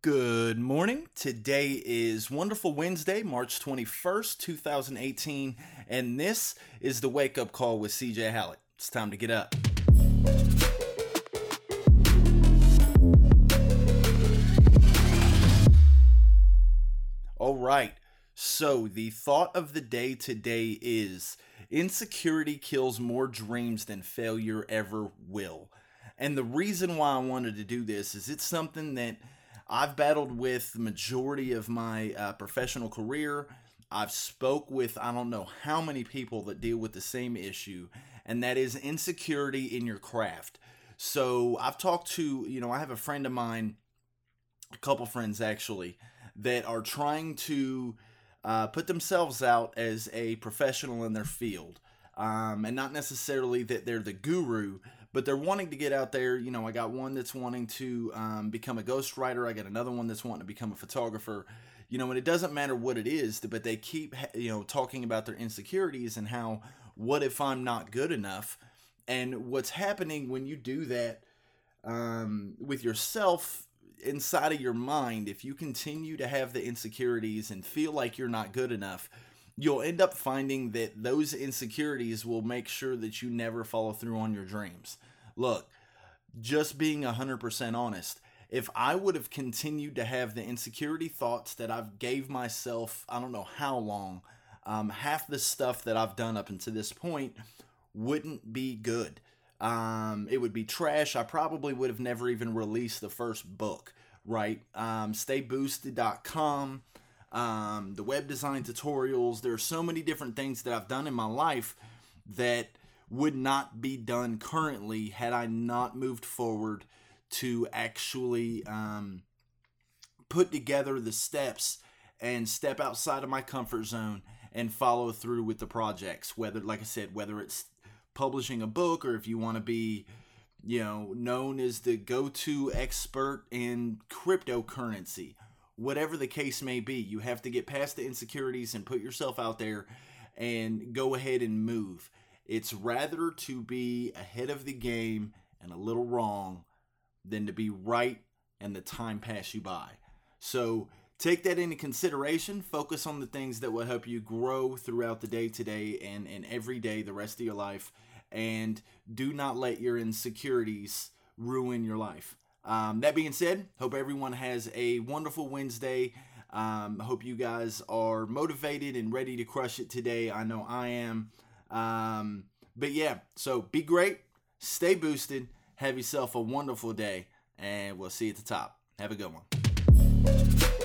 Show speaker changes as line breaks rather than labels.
Good morning. Today is Wonderful Wednesday, March 21st, 2018, and this is the wake up call with CJ Hallock. It's time to get up. All right. So, the thought of the day today is insecurity kills more dreams than failure ever will. And the reason why I wanted to do this is it's something that I've battled with the majority of my uh, professional career. I've spoke with I don't know how many people that deal with the same issue, and that is insecurity in your craft. So I've talked to you know I have a friend of mine, a couple friends actually, that are trying to uh, put themselves out as a professional in their field. Um, and not necessarily that they're the guru, but they're wanting to get out there. You know, I got one that's wanting to um, become a ghostwriter. I got another one that's wanting to become a photographer. You know, and it doesn't matter what it is, but they keep, you know, talking about their insecurities and how, what if I'm not good enough? And what's happening when you do that um, with yourself inside of your mind, if you continue to have the insecurities and feel like you're not good enough, you'll end up finding that those insecurities will make sure that you never follow through on your dreams. Look, just being 100% honest, if I would have continued to have the insecurity thoughts that I've gave myself, I don't know how long, um, half the stuff that I've done up until this point wouldn't be good. Um, it would be trash. I probably would have never even released the first book, right? Um, stayboosted.com um, the web design tutorials. There are so many different things that I've done in my life that would not be done currently had I not moved forward to actually um, put together the steps and step outside of my comfort zone and follow through with the projects. Whether, like I said, whether it's publishing a book or if you want to be you know known as the go-to expert in cryptocurrency whatever the case may be, you have to get past the insecurities and put yourself out there and go ahead and move. It's rather to be ahead of the game and a little wrong than to be right and the time pass you by. So take that into consideration. Focus on the things that will help you grow throughout the day today and, and every day the rest of your life. And do not let your insecurities ruin your life. Um, that being said, hope everyone has a wonderful Wednesday. Um, hope you guys are motivated and ready to crush it today. I know I am. Um, but yeah, so be great, stay boosted, have yourself a wonderful day, and we'll see you at the top. Have a good one.